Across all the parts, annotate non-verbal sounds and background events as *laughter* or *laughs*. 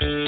everyone,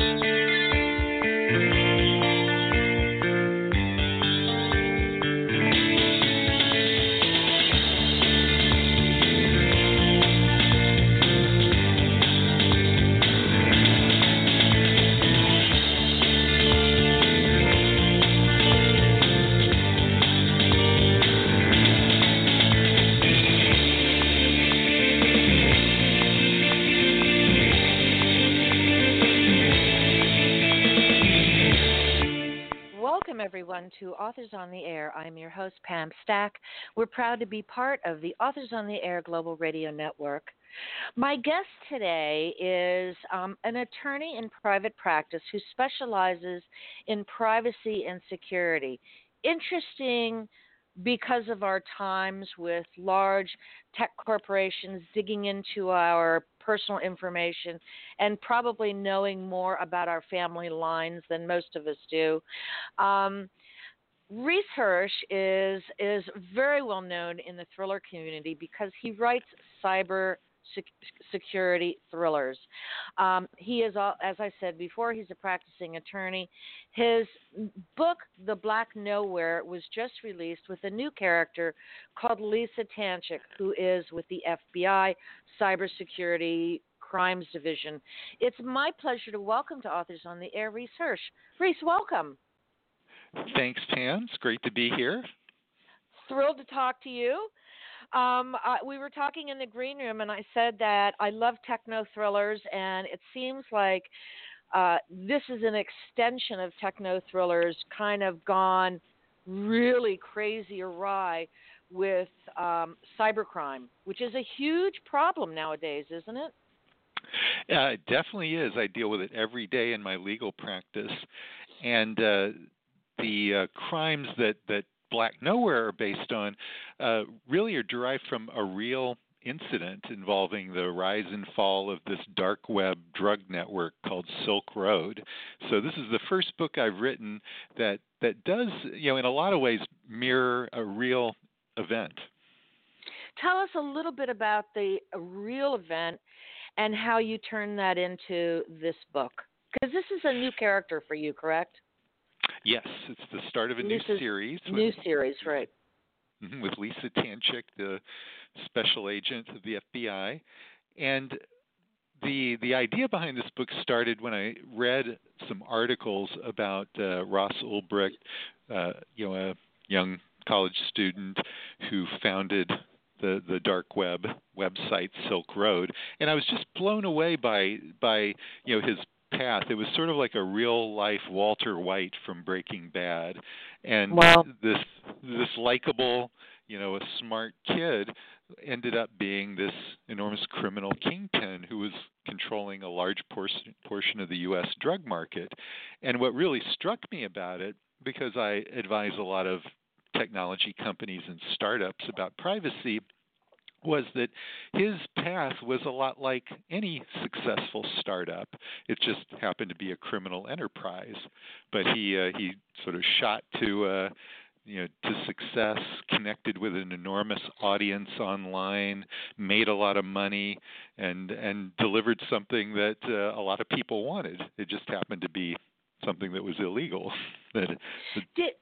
to Authors on the Air. I'm your host, Pam Stack. We're proud to be part of the Authors on the Air Global Radio Network. My guest today is um, an attorney in private practice who specializes in privacy and security. Interesting because of our times with large tech corporations digging into our personal information and probably knowing more about our family lines than most of us do. Um, Reece Hirsch is is very well known in the thriller community because he writes cyber security thrillers. Um, he is, as I said before, he's a practicing attorney. His book, The Black Nowhere, was just released with a new character called Lisa Tanchik, who is with the FBI Cybersecurity Crimes Division. It's my pleasure to welcome to Authors on the Air Reece Hirsch. Reece, welcome. Thanks, Pam. It's great to be here. Thrilled to talk to you. Um, I, we were talking in the green room, and I said that I love techno thrillers, and it seems like uh, this is an extension of techno thrillers, kind of gone really crazy awry with um, cybercrime, which is a huge problem nowadays, isn't it? Yeah, it definitely is. I deal with it every day in my legal practice, and uh, the uh, crimes that that Black Nowhere are based on uh, really are derived from a real incident involving the rise and fall of this dark web drug network called Silk Road. So this is the first book I've written that that does, you know, in a lot of ways mirror a real event. Tell us a little bit about the real event and how you turn that into this book. Because this is a new character for you, correct? Yes, it's the start of a new series. With, new series, right? Mm-hmm, with Lisa Tanchik, the special agent of the FBI, and the the idea behind this book started when I read some articles about uh, Ross Ulbricht, uh, you know, a young college student who founded the the dark web website Silk Road, and I was just blown away by by you know his path. It was sort of like a real life Walter White from Breaking Bad, and wow. this this likable, you know, a smart kid ended up being this enormous criminal kingpin who was controlling a large portion portion of the U.S. drug market. And what really struck me about it, because I advise a lot of technology companies and startups about privacy was that his path was a lot like any successful startup. It just happened to be a criminal enterprise, but he uh, he sort of shot to uh, you know to success, connected with an enormous audience online, made a lot of money, and and delivered something that uh, a lot of people wanted. It just happened to be something that was illegal. *laughs* that, that did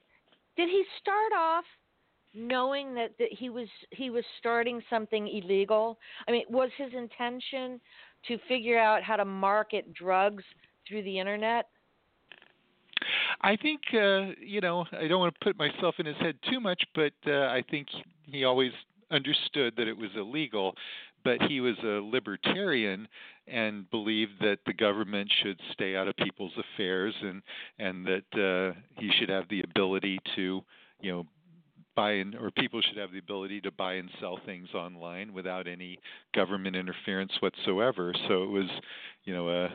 did he start off knowing that, that he was he was starting something illegal? I mean, was his intention to figure out how to market drugs through the internet? I think uh, you know I don't want to put myself in his head too much, but uh, I think he always understood that it was illegal. But he was a libertarian and believed that the government should stay out of people's affairs and and that uh, he should have the ability to you know buy and or people should have the ability to buy and sell things online without any government interference whatsoever. So it was, you know, a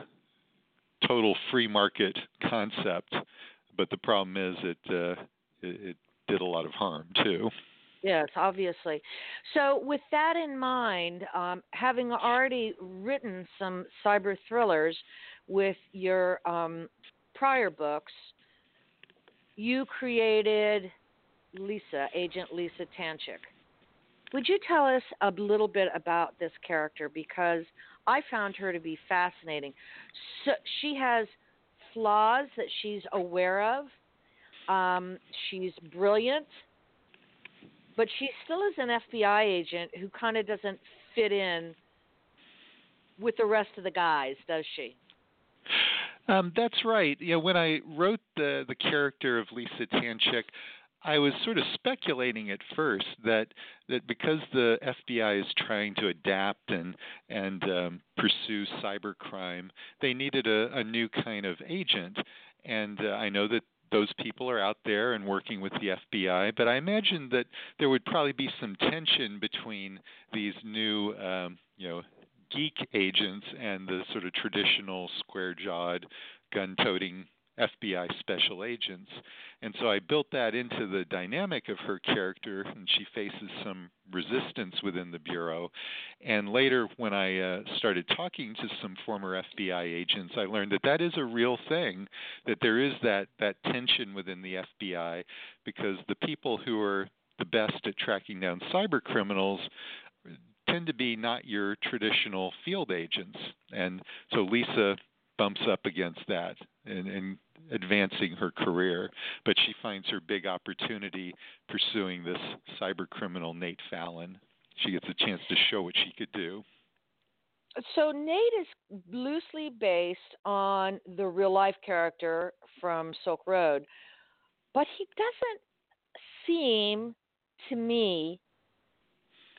total free market concept. But the problem is it uh, it, it did a lot of harm too. Yes, obviously. So, with that in mind, um, having already written some cyber thrillers with your um, prior books, you created Lisa, Agent Lisa Tanchik. Would you tell us a little bit about this character? Because I found her to be fascinating. So she has flaws that she's aware of. Um, she's brilliant, but she still is an FBI agent who kind of doesn't fit in with the rest of the guys, does she? Um, that's right. Know, when I wrote the the character of Lisa Tanchik, I was sort of speculating at first that that because the FBI is trying to adapt and and um, pursue cybercrime, they needed a, a new kind of agent. And uh, I know that those people are out there and working with the FBI, but I imagine that there would probably be some tension between these new, um, you know, geek agents and the sort of traditional square-jawed, gun-toting FBI special agents. And so I built that into the dynamic of her character, and she faces some resistance within the Bureau. And later, when I uh, started talking to some former FBI agents, I learned that that is a real thing, that there is that, that tension within the FBI, because the people who are the best at tracking down cyber criminals tend to be not your traditional field agents. And so Lisa bumps up against that and, and advancing her career, but she finds her big opportunity pursuing this cyber criminal Nate Fallon. She gets a chance to show what she could do. So Nate is loosely based on the real life character from Silk Road, but he doesn't seem to me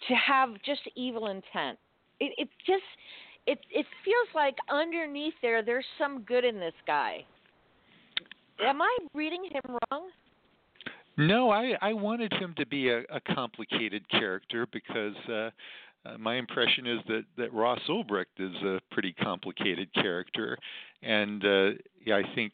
to have just evil intent. It, it just it it feels like underneath there there's some good in this guy. Am I reading him wrong? No, I I wanted him to be a, a complicated character because uh, uh, my impression is that that Ross Ulbricht is a pretty complicated character, and uh, yeah, I think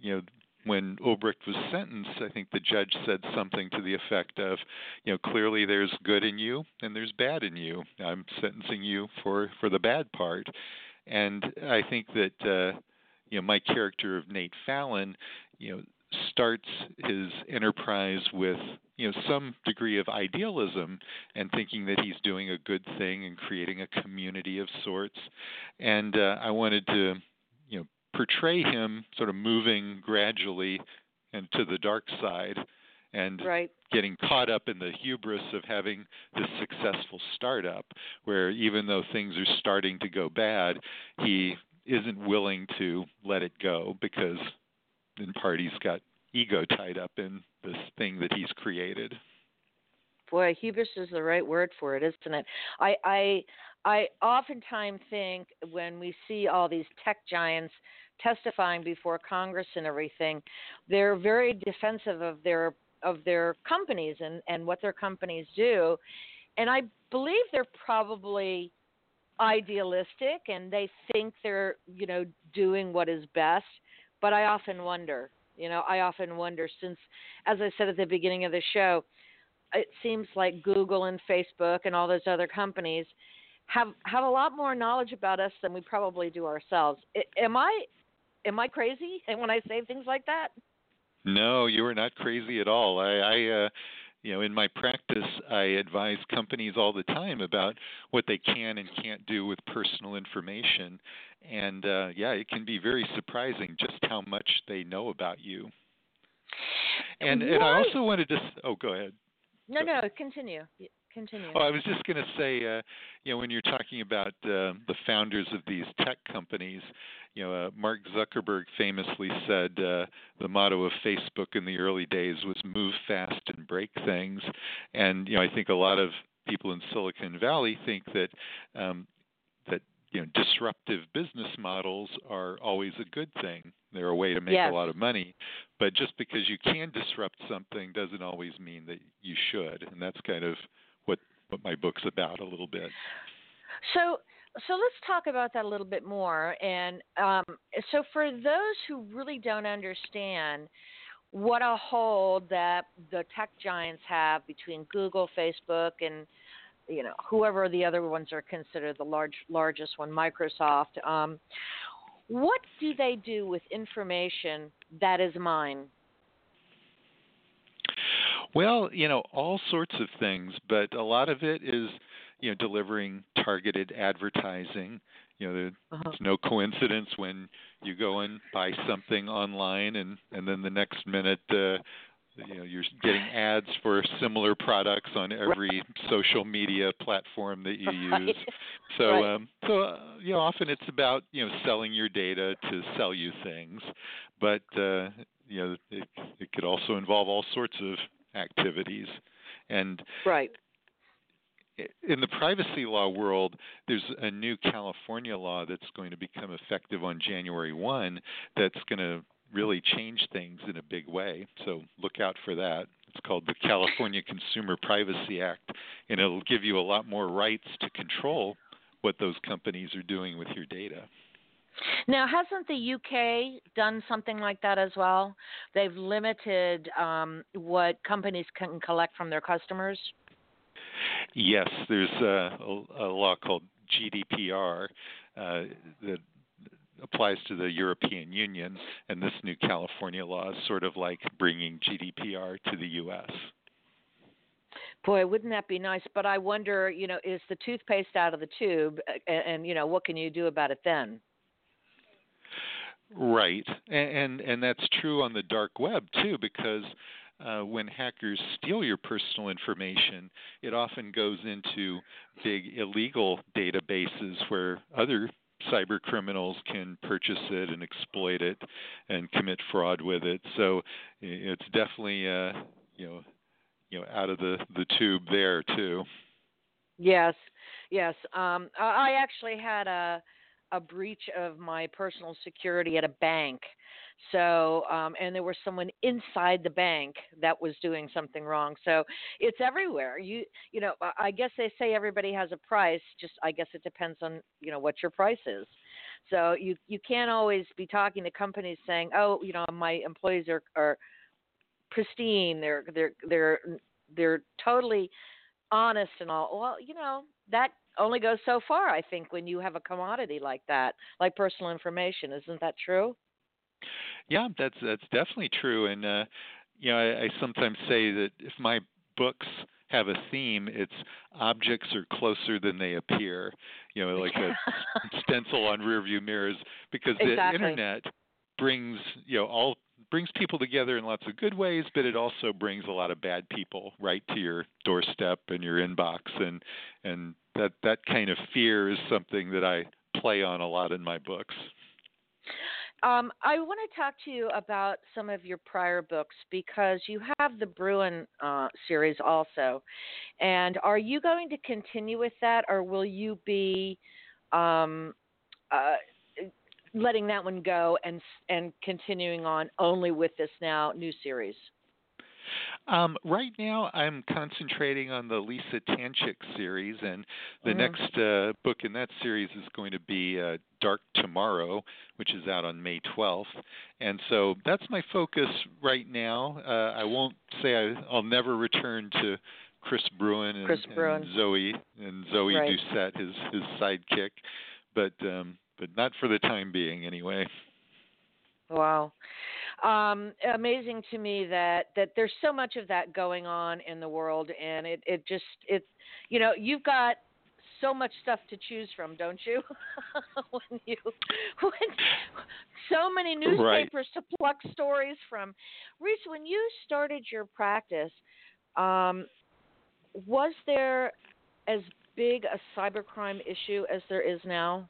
you know when Ulbricht was sentenced, I think the judge said something to the effect of, you know, clearly there's good in you and there's bad in you. I'm sentencing you for for the bad part, and I think that uh, you know my character of Nate Fallon, you know, starts his enterprise with you know some degree of idealism and thinking that he's doing a good thing and creating a community of sorts and uh, I wanted to you know portray him sort of moving gradually into the dark side and right. getting caught up in the hubris of having this successful startup where even though things are starting to go bad he isn't willing to let it go because in part he's got ego tied up in this thing that he's created boy hubris is the right word for it isn't it i i i oftentimes think when we see all these tech giants testifying before Congress and everything, they're very defensive of their of their companies and, and what their companies do. And I believe they're probably idealistic and they think they're, you know, doing what is best. But I often wonder, you know, I often wonder since as I said at the beginning of the show, it seems like Google and Facebook and all those other companies have have a lot more knowledge about us than we probably do ourselves. am I am I crazy when I say things like that? No, you are not crazy at all. I, I uh, you know, in my practice, I advise companies all the time about what they can and can't do with personal information, and uh, yeah, it can be very surprising just how much they know about you. And and I also wanted to. Oh, go ahead. No, no, continue. Continue. Oh, I was just going to say, uh, you know, when you're talking about uh, the founders of these tech companies, you know, uh, Mark Zuckerberg famously said uh, the motto of Facebook in the early days was "Move fast and break things," and you know, I think a lot of people in Silicon Valley think that um, that you know disruptive business models are always a good thing. They're a way to make yes. a lot of money, but just because you can disrupt something doesn't always mean that you should, and that's kind of what what my book's about a little bit. So so let's talk about that a little bit more. And um, so, for those who really don't understand what a hold that the tech giants have between Google, Facebook, and you know whoever the other ones are considered the large largest one, Microsoft. Um, what do they do with information that is mine? Well, you know, all sorts of things, but a lot of it is you know delivering targeted advertising. You know, Uh-huh. no coincidence when you go and buy something online, and and then the next minute. Uh, you know you're getting ads for similar products on every social media platform that you *laughs* Right. use so Right. um so uh, you know often it's about you know selling your data to sell you things but uh you know it it could also involve all sorts of activities and Right. in the privacy law world there's a new California law that's going to become effective on January 1 that's going to really change things in a big way so look out for that it's called the California Consumer Privacy Act and it'll give you a lot more rights to control what those companies are doing with your data. Now, hasn't the UK done something like that as well? They've limited um, what companies can collect from their customers. Yes, there's a, a, law called GDPR uh, that applies to the European Union, and this new California law is sort of like bringing GDPR to the U.S. Boy, wouldn't that be nice? But I wonder, you know, is the toothpaste out of the tube, and, and you know, what can you do about it then? Right, and, and and that's true on the dark web too, because uh, when hackers steal your personal information, it often goes into big illegal databases where other cyber criminals can purchase it and exploit it and commit fraud with it. So it's definitely uh, you know you know out of the the tube there too. Yes, yes. Um, I I actually had a a breach of my personal security at a bank. So, um, and there was someone inside the bank that was doing something wrong. So it's everywhere. You, you know, I- guess they say everybody has a price. Just, I guess it depends on, you know, what your price is. So you, you can't always be talking to companies saying, oh, you know, my employees are, are pristine. They're, they're, they're, they're totally honest and all. Well, you know, that only goes so far, I think, when you have a commodity like that, like personal information. Isn't that true? Yeah, that's that's definitely true, and uh, you know I, I sometimes say that if my books have a theme, it's objects are closer than they appear. You know, like a *laughs* stencil on rearview mirrors, because the internet brings you know all brings people together in lots of good ways, but it also brings a lot of bad people right to your doorstep and your inbox, and and that that kind of fear is something that I play on a lot in my books. Um, I want to talk to you about some of your prior books because you have the Bruen uh, series also. And are you going to continue with that, or will you be um, uh, letting that one go and and continuing on only with this now new series? Um, right now, I'm concentrating on the Lisa Tanchik series, and the Mhm. next uh, book in that series is going to be uh, Dark Tomorrow, which is out on May 12th. And so that's my focus right now. Uh, I won't say I, I'll never return to Chris Bruen and, Chris Bruen. and Zoe and Zoe Right. Doucette, his his sidekick, but um, but not for the time being, anyway. Wow. Um, amazing to me that, that there's so much of that going on in the world and it, it just it's, you know, you've got so much stuff to choose from, don't you? *laughs* when you *laughs* when so many *laughs* newspapers to pluck stories from. Reece, when you started your practice, um, was there as big a cybercrime issue as there is now?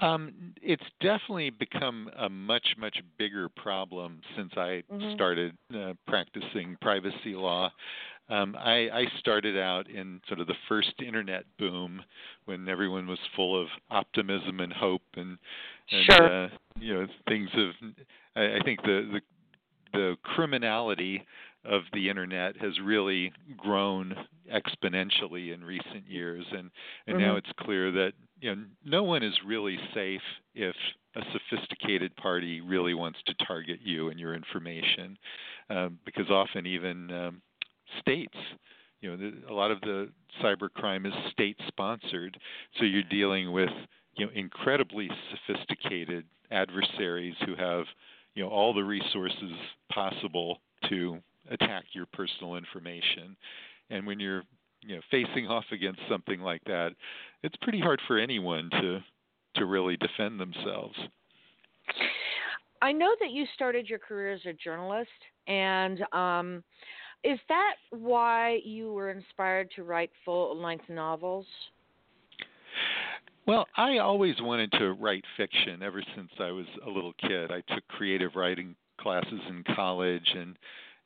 Um, it's definitely become a much, much bigger problem since I Mhm. started uh, practicing privacy law. Um, I, I started out in sort of the first internet boom when everyone was full of optimism and hope, and, and Sure. uh, you know things of I, I think the, the the criminality of the internet has really grown exponentially in recent years and and now Mhm. it's clear that you know no one is really safe if a sophisticated party really wants to target you and your information um, because often even um, states you know the, a lot of the cybercrime is state sponsored so you're dealing with you know incredibly sophisticated adversaries who have you know all the resources possible to attack your personal information and when you're you know facing off against something like that, it's pretty hard for anyone to to really defend themselves. I know that you started your career as a journalist, and um, is that why you were inspired to write full length novels? Well, I always wanted to write fiction ever since I was a little kid. I took creative writing classes in college and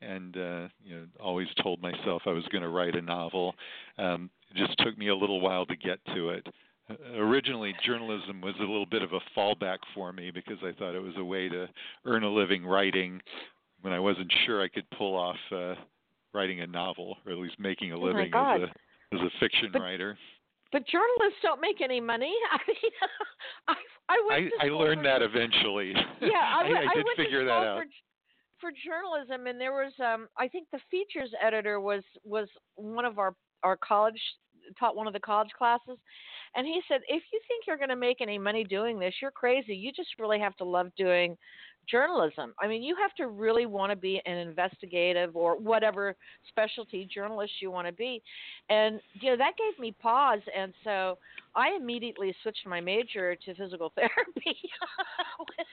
and uh, you know always told myself I was going to write a novel. Um, it just took me a little while to get to it. Uh, originally, journalism was a little bit of a fallback for me because I thought it was a way to earn a living writing when I wasn't sure I could pull off uh, writing a novel or at least making a oh living as a as a fiction but, writer. But journalists don't make any money. *laughs* I mean, *laughs* *laughs* I I, went I, I learned that eventually. Yeah, I, I, I did figure that out. For, journalism, and there was um I think the features editor was was one of our our college taught one of the college classes and he said if you think you're going to make any money doing this you're crazy you just really have to love doing journalism. I mean, you have to really want to be an investigative or whatever specialty journalist you want to be. And, you know, that gave me pause. And so I immediately switched my major to physical *laughs* therapy,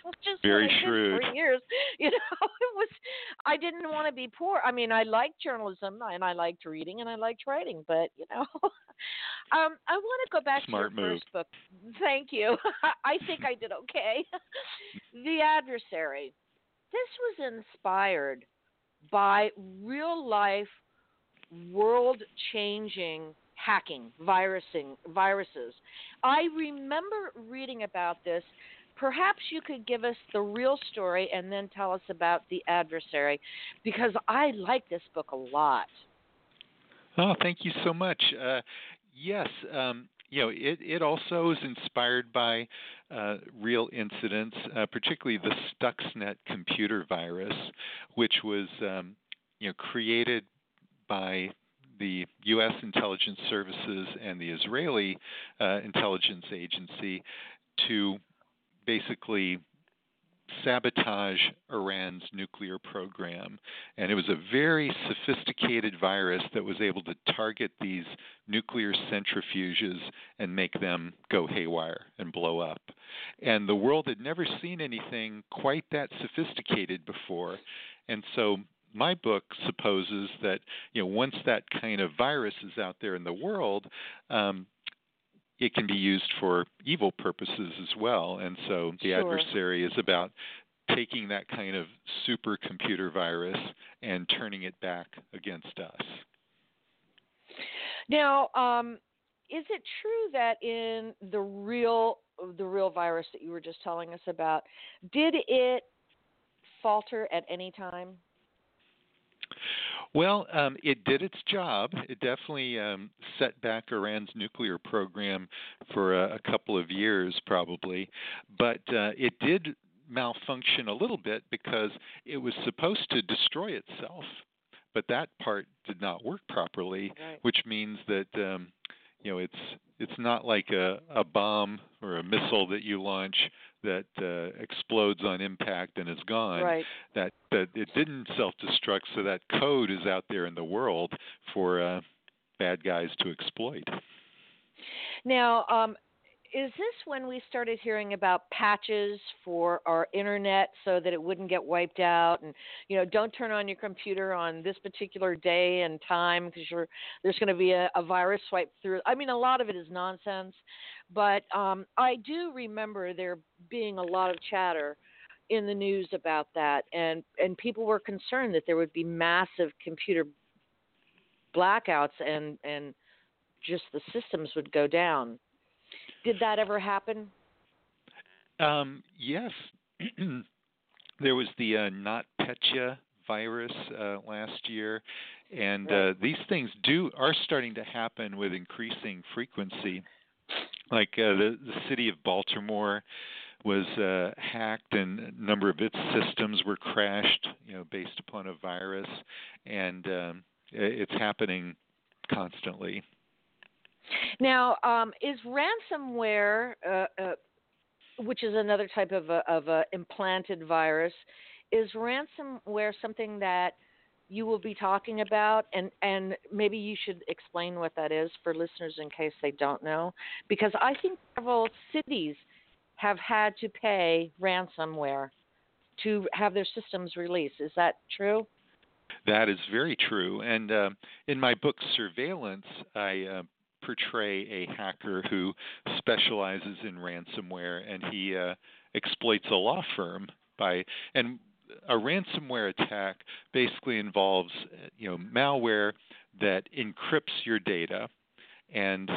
which is very shrewd. For years, you know, *laughs* it was. I didn't want to be poor. I mean, I liked journalism and I liked reading and I liked writing, but you know, *laughs* um, I want to go back Smart to your move. first book. Thank you. I think I did okay. the adversary. This was inspired by real life, world changing hacking, virusing, viruses. I remember reading about this. Perhaps you could give us the real story and then tell us about the adversary, because I like this book a lot. Oh, thank you so much. Uh, yes, um, you know, it, it also is inspired by uh, real incidents, uh, particularly the Stuxnet computer virus, which was um, you know created by the U.S. intelligence services and the Israeli uh, intelligence agency to basically sabotage Iran's nuclear program. And it was a very sophisticated virus that was able to target these nuclear centrifuges and make them go haywire and blow up. And the world had never seen anything quite that sophisticated before. And so my book supposes that you know once that kind of virus is out there in the world, um, it can be used for evil purposes as well. And so the Sure. adversary is about taking that kind of supercomputer virus and turning it back against us. Now, um, is it true that in the real the real virus that you were just telling us about, did it falter at any time? Well, um, it did its job. It definitely um, set back Iran's nuclear program for a, a couple of years, probably. But uh, it did malfunction a little bit because it was supposed to destroy itself, but that part did not work properly, Right. which means that um, you know it's it's not like a, a bomb or a missile that you launch that uh, explodes on impact and is gone Right. that that it didn't self-destruct, so that code is out there in the world for uh, bad guys to exploit. Now, um, is this when we started hearing about patches for our internet so that it wouldn't get wiped out? And you know don't turn on your computer on this particular day and time because you're there's going to be a, a virus swipe through. I mean a lot of it is nonsense but um, i do remember there being a lot of chatter in the news about that and and people were concerned that there would be massive computer blackouts and and just the systems would go down did that ever happen? Um, yes, *clears throat* there was the uh, NotPetya virus uh, last year, and Right. uh, these things do are starting to happen with increasing frequency. Like uh, the the city of Baltimore was uh, hacked, and a number of its systems were crashed, you know, based upon a virus, and um, it's happening constantly. Now, um, is ransomware, uh, uh, which is another type of a, of a implanted virus, is ransomware something that you will be talking about and and maybe you should explain what that is for listeners in case they don't know because I think several cities have had to pay ransomware to have their systems released. Is that true? That is very true. And uh, in my book Surveillance, I uh, portray a hacker who specializes in ransomware, and he uh, exploits a law firm by and a ransomware attack basically involves you know malware that encrypts your data and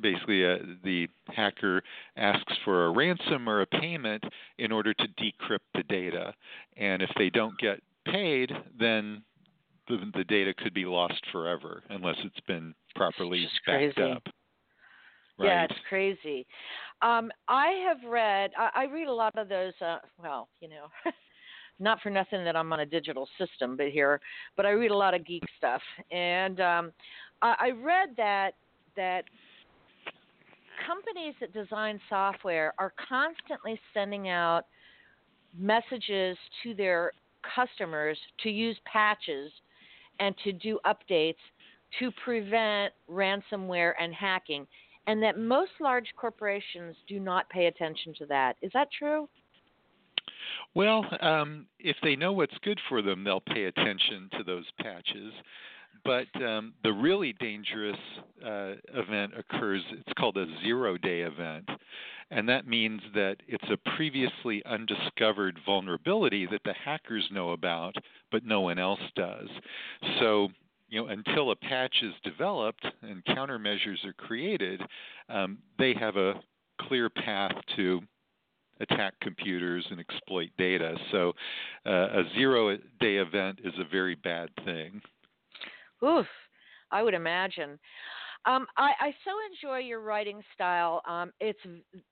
basically uh, the hacker asks for a ransom or a payment in order to decrypt the data and if they don't get paid then the, the data could be lost forever unless it's been properly backed crazy. up Right. Yeah, it's crazy. Um, I have read. I, I read a lot of those. Uh, well, you know, *laughs* not for nothing that I'm on a digital system, but here, but I read a lot of geek stuff, and um, I, I read that that companies that design software are constantly sending out messages to their customers to use patches and to do updates to prevent ransomware and hacking and that most large corporations do not pay attention to that. Is that true? Well, um, if they know what's good for them, they'll pay attention to those patches. But um, the really dangerous uh, event occurs, it's called a zero day event. And that means that it's a previously undiscovered vulnerability that the hackers know about, but no one else does. So you know, until a patch is developed and countermeasures are created, um, they have a clear path to attack computers and exploit data. So, uh, a zero-day event is a very bad thing. Oof, I would imagine. Um, I, I, so enjoy your writing style. Um, it's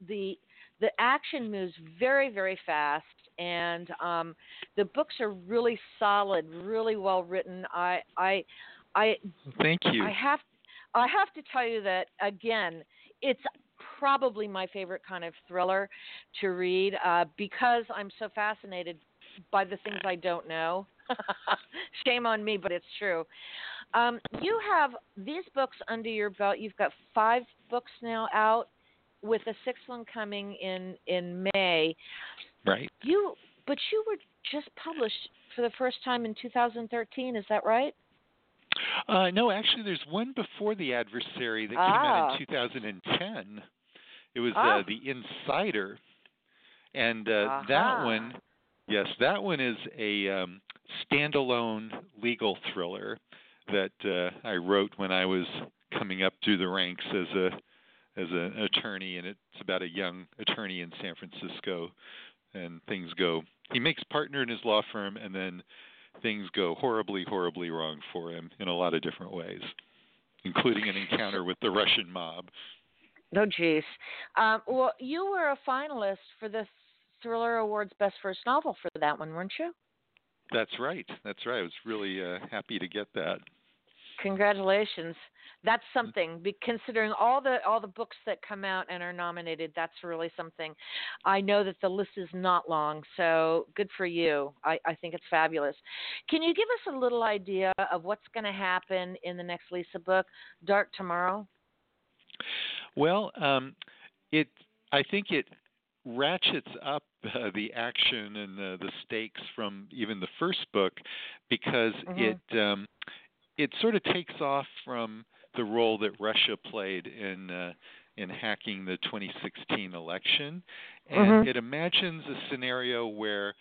the the action moves very very fast, and um, the books are really solid, really well written. I I I thank you. I have I have to tell you that again, it's probably my favorite kind of thriller to read uh, because I'm so fascinated by the things I don't know. *laughs* Shame on me, but it's true. Um, you have these books under your belt. You've got five books now out, with a sixth one coming in in May. Right. You, but you were just published for the first time in 2013. Is that right? Uh, no, actually, there's one before the adversary that ah. came out in 2010. It was ah. uh, the Insider, and uh, uh-huh. that one, yes, that one is a um, standalone legal thriller that uh, I wrote when I was coming up through the ranks as a as an attorney, and it's about a young attorney in San Francisco, and things go. He makes partner in his law firm, and then things go horribly, horribly wrong for him in a lot of different ways, including an encounter with the Russian mob. Oh, geez. Um, well, you were a finalist for the Thriller Awards Best First Novel for that one, weren't you? That's right. That's right. I was really uh, happy to get that. Congratulations. That's something. Considering all the all the books that come out and are nominated, that's really something. I know that the list is not long, so good for you. I, I think it's fabulous. Can you give us a little idea of what's going to happen in the next Lisa book, Dark Tomorrow? Well, um, it. I think it ratchets up uh, the action and the, the stakes from even the first book because mm-hmm. it um, it sort of takes off from the role that Russia played in uh, in hacking the 2016 election, and mm-hmm. it imagines a scenario where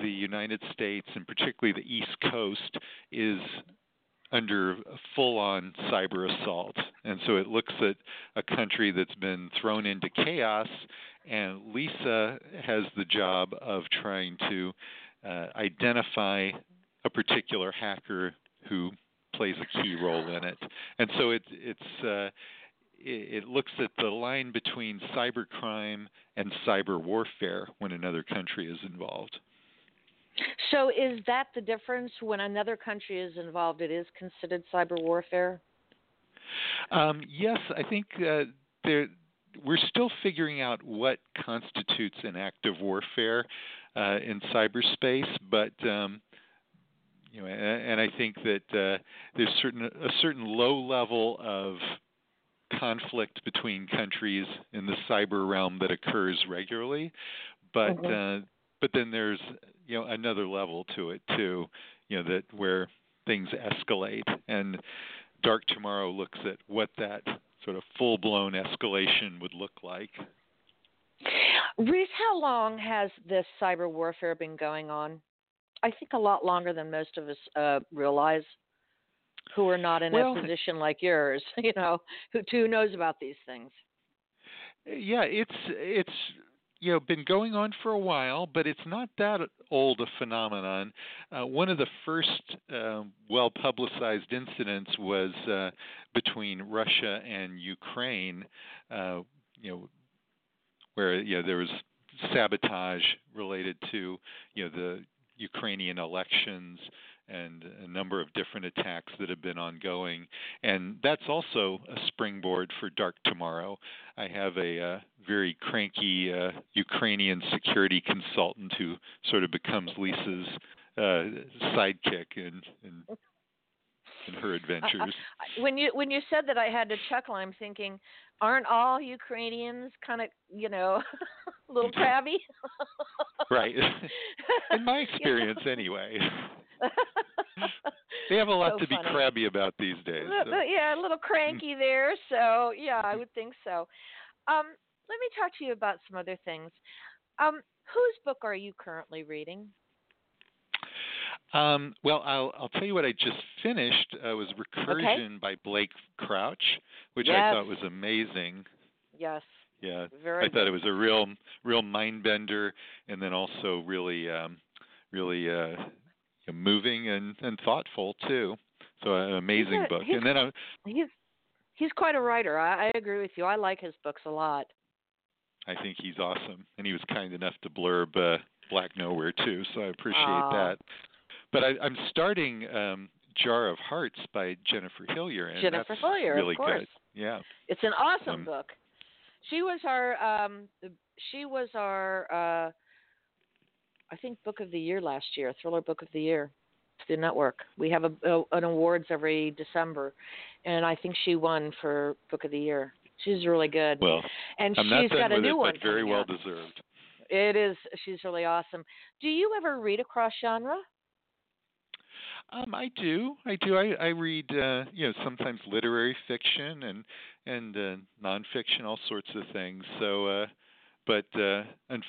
the United States, and particularly the East Coast, is under full-on cyber assault, and so it looks at a country that's been thrown into chaos, and Lisa has the job of trying to uh, identify a particular hacker who plays a key role in it. And so it, it's uh, it, it looks at the line between cybercrime and cyber warfare when another country is involved. So, is that the difference? When another country is involved, it is considered cyber warfare? Um, yes, I think uh, there, we're still figuring out what constitutes an act of warfare uh, in cyberspace, but um, you know, and, and I think that uh, there's certain a certain low level of conflict between countries in the cyber realm that occurs regularly, but mm-hmm. uh, but then there's you know another level to it too, you know that where things escalate and Dark Tomorrow looks at what that sort of full blown escalation would look like. Reece, how long has this cyber warfare been going on? I think a lot longer than most of us uh, realize who are not in well, a position like yours, *laughs* you know, who too knows about these things. Yeah, it's it's you know been going on for a while, but it's not that old a phenomenon. Uh, one of the first uh, well publicized incidents was uh, between Russia and Ukraine. Uh, you know, where you know there was sabotage related to you know the Ukrainian elections and a number of different attacks that have been ongoing. And that's also a springboard for Dark Tomorrow. I have a uh, very cranky uh, Ukrainian security consultant who sort of becomes Lisa's uh, sidekick in, in in her adventures. when you when you said that, I had to chuckle. I'm thinking, aren't all Ukrainians kind of you know *laughs* a little crabby? *laughs* right. *laughs* in my experience, anyway. *laughs* they have a lot so to funny. be crabby about these days. So. Yeah, a little cranky there. So yeah, I would think so. Um, let me talk to you about some other things. Um, whose book are you currently reading? Um, well, I'll, I'll tell you what I just finished. Uh, was Recursion okay. by Blake Crouch, which yes. I thought was amazing. Yes. Yeah, Very I thought it was a real, real mind bender, and then also really, um, really uh, moving and, and thoughtful too. So an amazing a, book. And then I, he's he's quite a writer. I, I agree with you. I like his books a lot. I think he's awesome, and he was kind enough to blurb uh, Black Nowhere too. So I appreciate that. But I, I'm starting um, Jar of Hearts by Jennifer Hillier, and Jennifer Hillier, really of course. good. Yeah, it's an awesome um, book. She was our um, she was our uh, I think book of the year last year, thriller book of the year the network. We have a, a, an awards every December, and I think she won for book of the year. She's really good. Well, and I'm she's got a it, new one. very well out. deserved. It is. She's really awesome. Do you ever read across genre? Um, I do. I do. I, I read, uh, you know, sometimes literary fiction and and uh, nonfiction, all sorts of things. So, uh, but uh, and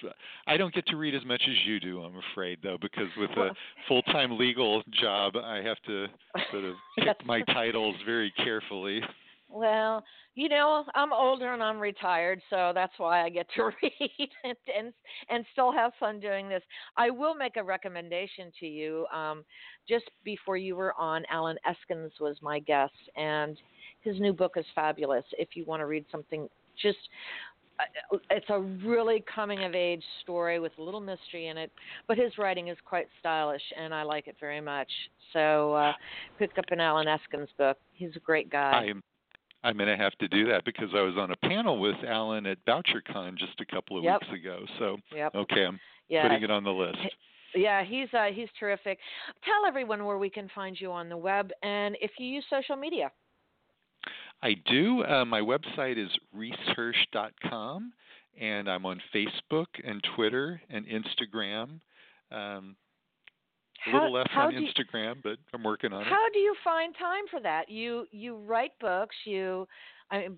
I don't get to read as much as you do. I'm afraid, though, because with a full-time legal job, I have to sort of *laughs* pick my titles very carefully. Well, you know, I'm older and I'm retired, so that's why I get to *laughs* read and and, and still have fun doing this. I will make a recommendation to you. Um, just before you were on, Allen Eskens was my guest, and his new book is fabulous. If you want to read something just uh, it's a really coming of age story with a little mystery in it, but his writing is quite stylish, and I like it very much. So, uh, picked up an Allen Eskens book. He's a great guy. I'm I'm going to have to do that because I was on a panel with Allen at Bouchercon just a couple of yep. weeks ago. So, yep. okay, I'm putting it on the list. Yeah, he's uh, he's terrific. Tell everyone where we can find you on the web, and if you use social media. I do. Uh, my website is reecehirsch.com, and I'm on Facebook and Twitter and Instagram. Um, a little less on Instagram, you, but I'm working on how it. How do you find time for that? You you write books, you I mean,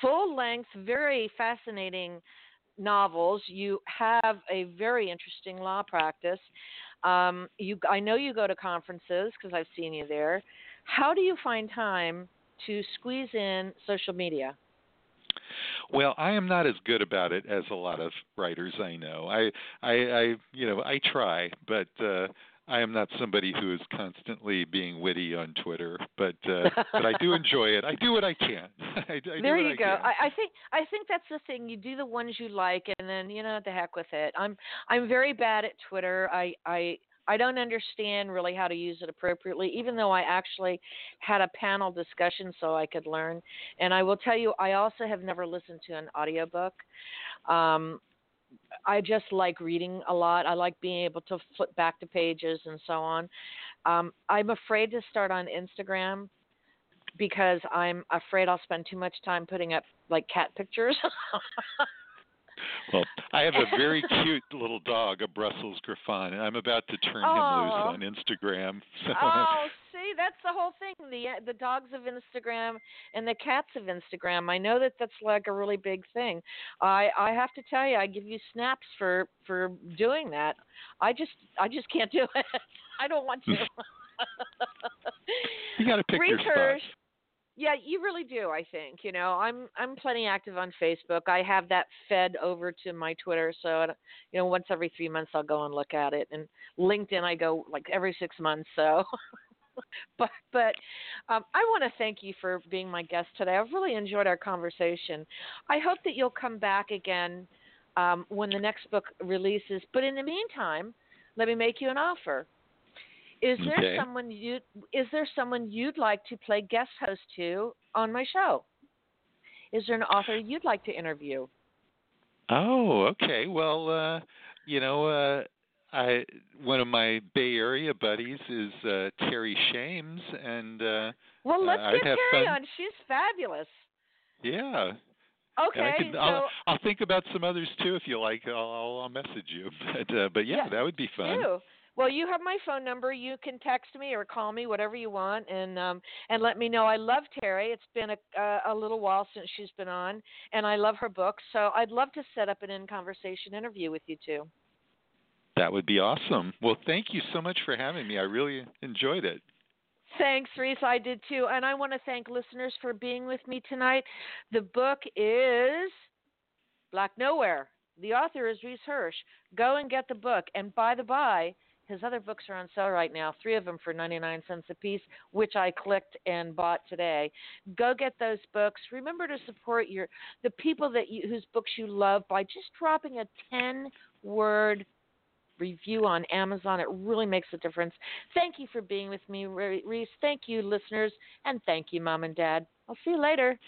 full length, very fascinating novels. You have a very interesting law practice. Um, you I know you go to conferences because I've seen you there. How do you find time to squeeze in social media? Well, I am not as good about it as a lot of writers I know. I, I, I you know, I try, but uh, I am not somebody who is constantly being witty on Twitter. But uh, *laughs* but I do enjoy it. I do what I can. *laughs* I, I there you I go. I, I think I think that's the thing. You do the ones you like, and then you know, the heck with it. I'm I'm very bad at Twitter. I I I don't understand really how to use it appropriately, even though I actually had a panel discussion so I could learn. And I will tell you, I also have never listened to an audiobook. Um, I just like reading a lot. I like being able to flip back to pages and so on. Um, I'm afraid to start on Instagram because I'm afraid I'll spend too much time putting up like cat pictures. *laughs* well, I have a very cute little dog, a Brussels Griffon, and I'm about to turn oh. him loose on Instagram. So. Oh, see, that's the whole thing. The uh, the dogs of Instagram and the cats of Instagram. I know that that's like a really big thing. I I have to tell you, I give you snaps for for doing that. I just I just can't do *laughs* it. I don't want to. you got to pick Research, your spots. Yeah, you really do. I think you know I'm I'm plenty active on Facebook. I have that fed over to my Twitter, so you know once every three months I'll go and look at it. And LinkedIn I go like every six months. So, *laughs* *laughs* but but um, I want to thank you for being my guest today. I've really enjoyed our conversation. I hope that you'll come back again um, when the next book releases. But in the meantime, let me make you an offer. Is there okay. someone you is there someone you'd like to play guest host to on my show? Is there an author you'd like to interview? Oh, okay. Well, uh, you know, uh, I one of my Bay Area buddies is uh, Terry Shames, and uh, well, let's uh, get Terry on. She's fabulous. Yeah. Okay, can, so I'll, I'll think about some others too if you like. I'll, I'll message you. *laughs* But uh, but yeah, yeah, that would be fun. Do. Well, you have my phone number. You can text me or call me, whatever you want, and um, and let me know. I love Terry. It's been a uh, a little while since she's been on, and I love her books. So I'd love to set up an in conversation interview with you too. That would be awesome. Well, thank you so much for having me. I really enjoyed it. Thanks, Reece. I did too. And I want to thank listeners for being with me tonight. The book is Black Nowhere. The author is Reece Hirsch. Go and get the book. And by the by, his other books are on sale right now, three of them for 99 cents a piece, which I clicked and bought today. Go get those books. Remember to support your the people that you, whose books you love by just dropping a 10 word review on Amazon. It really makes a difference. Thank you for being with me, Reece. Thank you, listeners, and thank you, Mom and Dad. I'll see you later.